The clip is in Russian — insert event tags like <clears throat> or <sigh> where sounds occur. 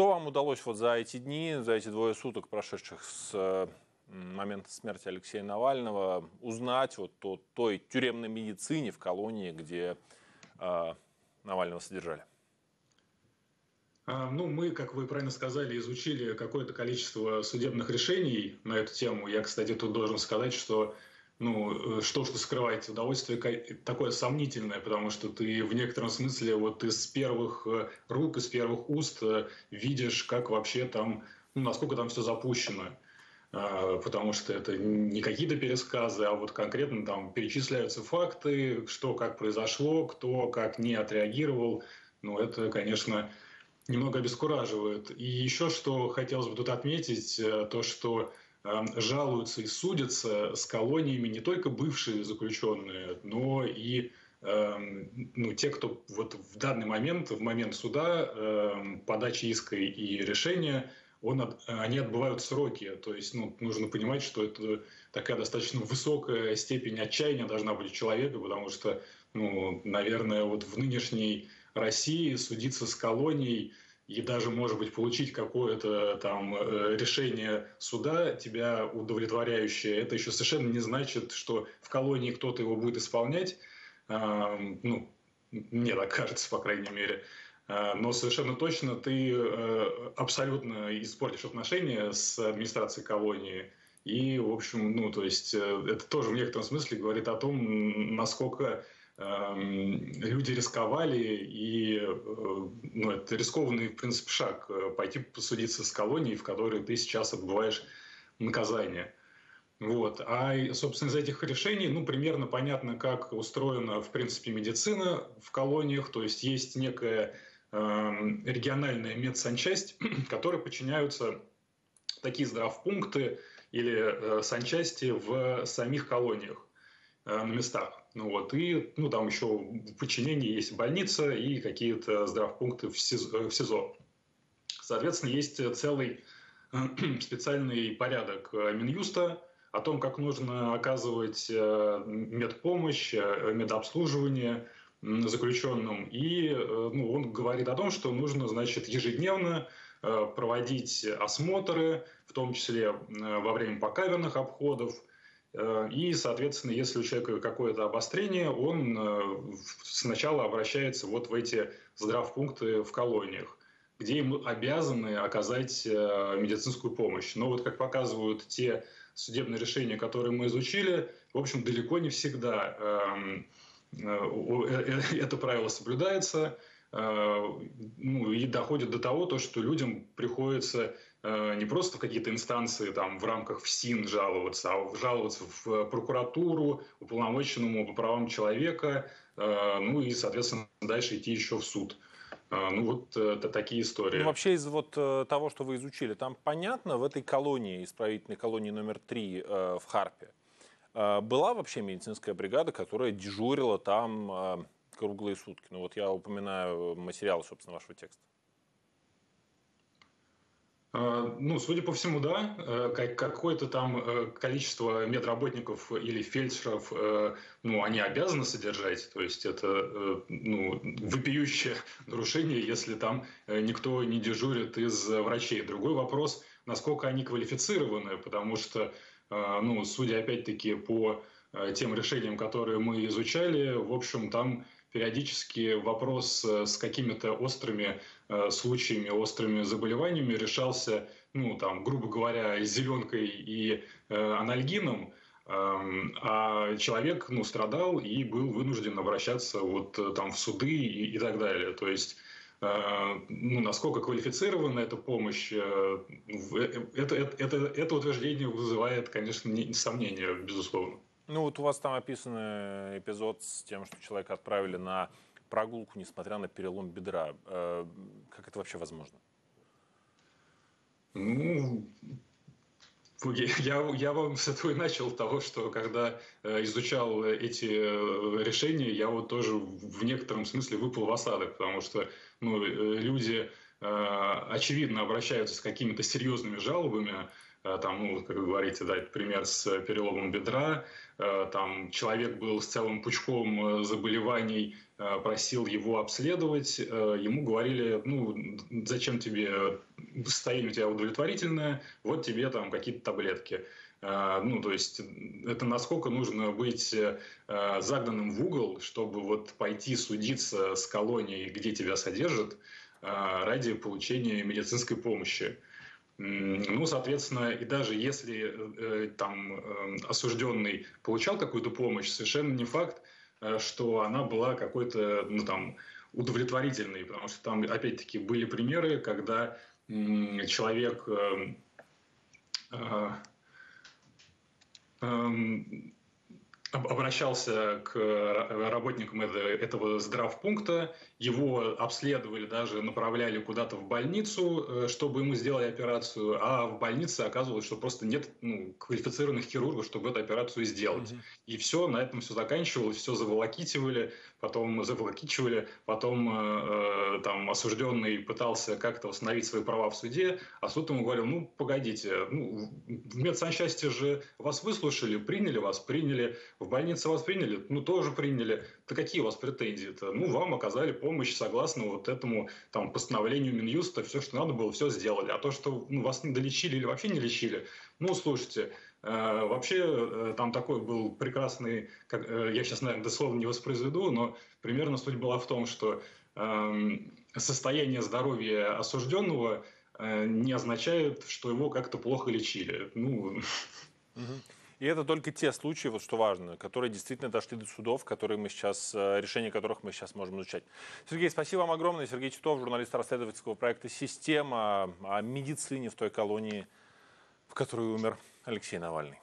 Что вам удалось вот за эти дни, за эти двое суток, прошедших с момента смерти Алексея Навального, узнать вот о той тюремной медицине в колонии, где э, Навального содержали? А, ну, мы, как вы правильно сказали, изучили какое-то количество судебных решений на эту тему. Я, кстати, тут должен сказать, что ну, э, что что скрывать, удовольствие такое сомнительное, потому что ты в некотором смысле вот из первых э, рук, из первых уст э, видишь, как вообще там, ну, насколько там все запущено. А, потому что это не какие-то пересказы, а вот конкретно там перечисляются факты, что как произошло, кто как не отреагировал. Ну, это, конечно, немного обескураживает. И еще что хотелось бы тут отметить, то, что жалуются и судятся с колониями не только бывшие заключенные, но и эм, ну, те, кто вот в данный момент, в момент суда, эм, подачи иска и решения, он, они отбывают сроки. То есть ну, нужно понимать, что это такая достаточно высокая степень отчаяния должна быть у человека, потому что, ну, наверное, вот в нынешней России судиться с колонией и даже, может быть, получить какое-то там э, решение суда, тебя удовлетворяющее, это еще совершенно не значит, что в колонии кто-то его будет исполнять. Ну, мне так кажется, по крайней мере. А, но совершенно точно ты э, абсолютно испортишь отношения с администрацией колонии. И, в общем, ну, то есть э, это тоже в некотором смысле говорит о том, насколько люди рисковали, и э, ну, это рискованный, в принципе, шаг э, – пойти посудиться с колонией, в которой ты сейчас отбываешь наказание. Вот. А, собственно, из этих решений, ну, примерно понятно, как устроена, в принципе, медицина в колониях. То есть есть некая э, региональная медсанчасть, <clears throat> которой подчиняются такие здравпункты или э, санчасти в самих колониях на местах. Ну вот, и ну, там еще в подчинении есть больница и какие-то здравпункты в СИЗО. В СИЗО. Соответственно, есть целый <clears throat> специальный порядок э, Минюста о том, как нужно оказывать э, медпомощь, э, медобслуживание заключенным. И ну, он говорит о том, что нужно значит, ежедневно проводить осмотры, в том числе во время покаверных обходов – Э, и, соответственно, если у человека какое-то обострение, он э, сначала обращается вот в эти здравпункты в колониях, где ему обязаны оказать э, медицинскую помощь. Но вот как показывают те судебные решения, которые мы изучили, в общем, далеко не всегда эм, это правило соблюдается. Ну, и доходит до того, то, что людям приходится Э, не просто в какие-то инстанции там, в рамках ФСИН жаловаться, а жаловаться в прокуратуру, уполномоченному по правам человека, э, ну и, соответственно, дальше идти еще в суд. Э, ну вот это такие истории. Ну, вообще из вот того, что вы изучили, там понятно, в этой колонии, исправительной колонии номер три в Харпе, была вообще медицинская бригада, которая дежурила там круглые сутки. Ну вот я упоминаю материалы, собственно, вашего текста. А, ну, судя по всему, да. Э, какое-то там э, количество медработников или фельдшеров, э, ну, они обязаны содержать. То есть это ну, вопиющее нарушение, если там никто не дежурит из врачей. Другой вопрос, насколько они квалифицированы, потому что, ну, судя опять-таки по тем решениям, которые мы изучали, в общем, там периодически вопрос э, с какими-то острыми э, случаями, острыми заболеваниями решался, ну, там, грубо говоря, зеленкой и э, анальгином, эм, а человек ну, страдал и был вынужден обращаться вот там в суды и, и так далее. То есть ну, насколько квалифицирована эта помощь, это, это, это, это утверждение вызывает, конечно, сомнения, безусловно. Ну вот у вас там описан эпизод с тем, что человека отправили на прогулку, несмотря на перелом бедра. Э, как это вообще возможно? Ну, я, я вам с этого и начал, того, что когда э, изучал эти э, решения, я вот тоже в некотором смысле выпал в осадок, потому что ну, люди очевидно обращаются с какими-то серьезными жалобами, там, ну, как вы говорите, да, пример с переломом бедра, Э, там человек был с целым пучком э, заболеваний, э, просил его обследовать, ему говорили, ну, зачем тебе состояние у тебя удовлетворительное, вот тебе там какие-то таблетки. Ну, то есть это насколько нужно быть загнанным в угол, чтобы вот пойти судиться с колонией, где тебя содержат, ради получения медицинской помощи. Ну, соответственно, и даже если э, там э, осужденный получал какую-то помощь, совершенно не факт, э, что она была какой-то, ну, там, удовлетворительной, потому что там, опять-таки, были примеры, когда человек эм, обращался к работникам этого здравпункта, его обследовали, даже направляли куда-то в больницу, э, чтобы ему сделали операцию, а в больнице оказывалось, что просто нет ну, квалифицированных хирургов, чтобы эту операцию сделать. Угу. И все, на этом все заканчивалось, все заволокитивали, потом заволокичивали, потом э, э, там осужденный пытался как-то восстановить свои права в суде, а суд ему говорил, ну, погодите, ну, в медсанчасти же вас выслушали, приняли вас, приняли, в больнице вас приняли, ну, тоже приняли, да какие у вас претензии-то? Ну, вам оказали помощь согласно вот этому там постановлению Минюста, все, что надо было, все сделали. А то, что ну, вас не долечили или вообще не лечили, ну, слушайте, вообще э, там такой был прекрасный, как, э, я сейчас, наверное, дословно не воспроизведу, но примерно суть была в том, что э, состояние здоровья осужденного э, не означает, что его как-то плохо лечили. Ну. И это только те случаи, вот что важно, которые действительно дошли до судов, которые мы сейчас, э, решения которых мы сейчас можем изучать. Сергей, спасибо вам огромное. Сергей Титов, журналист расследовательского проекта «Система» о медицине в той колонии, в которой умер Алексей Навальный.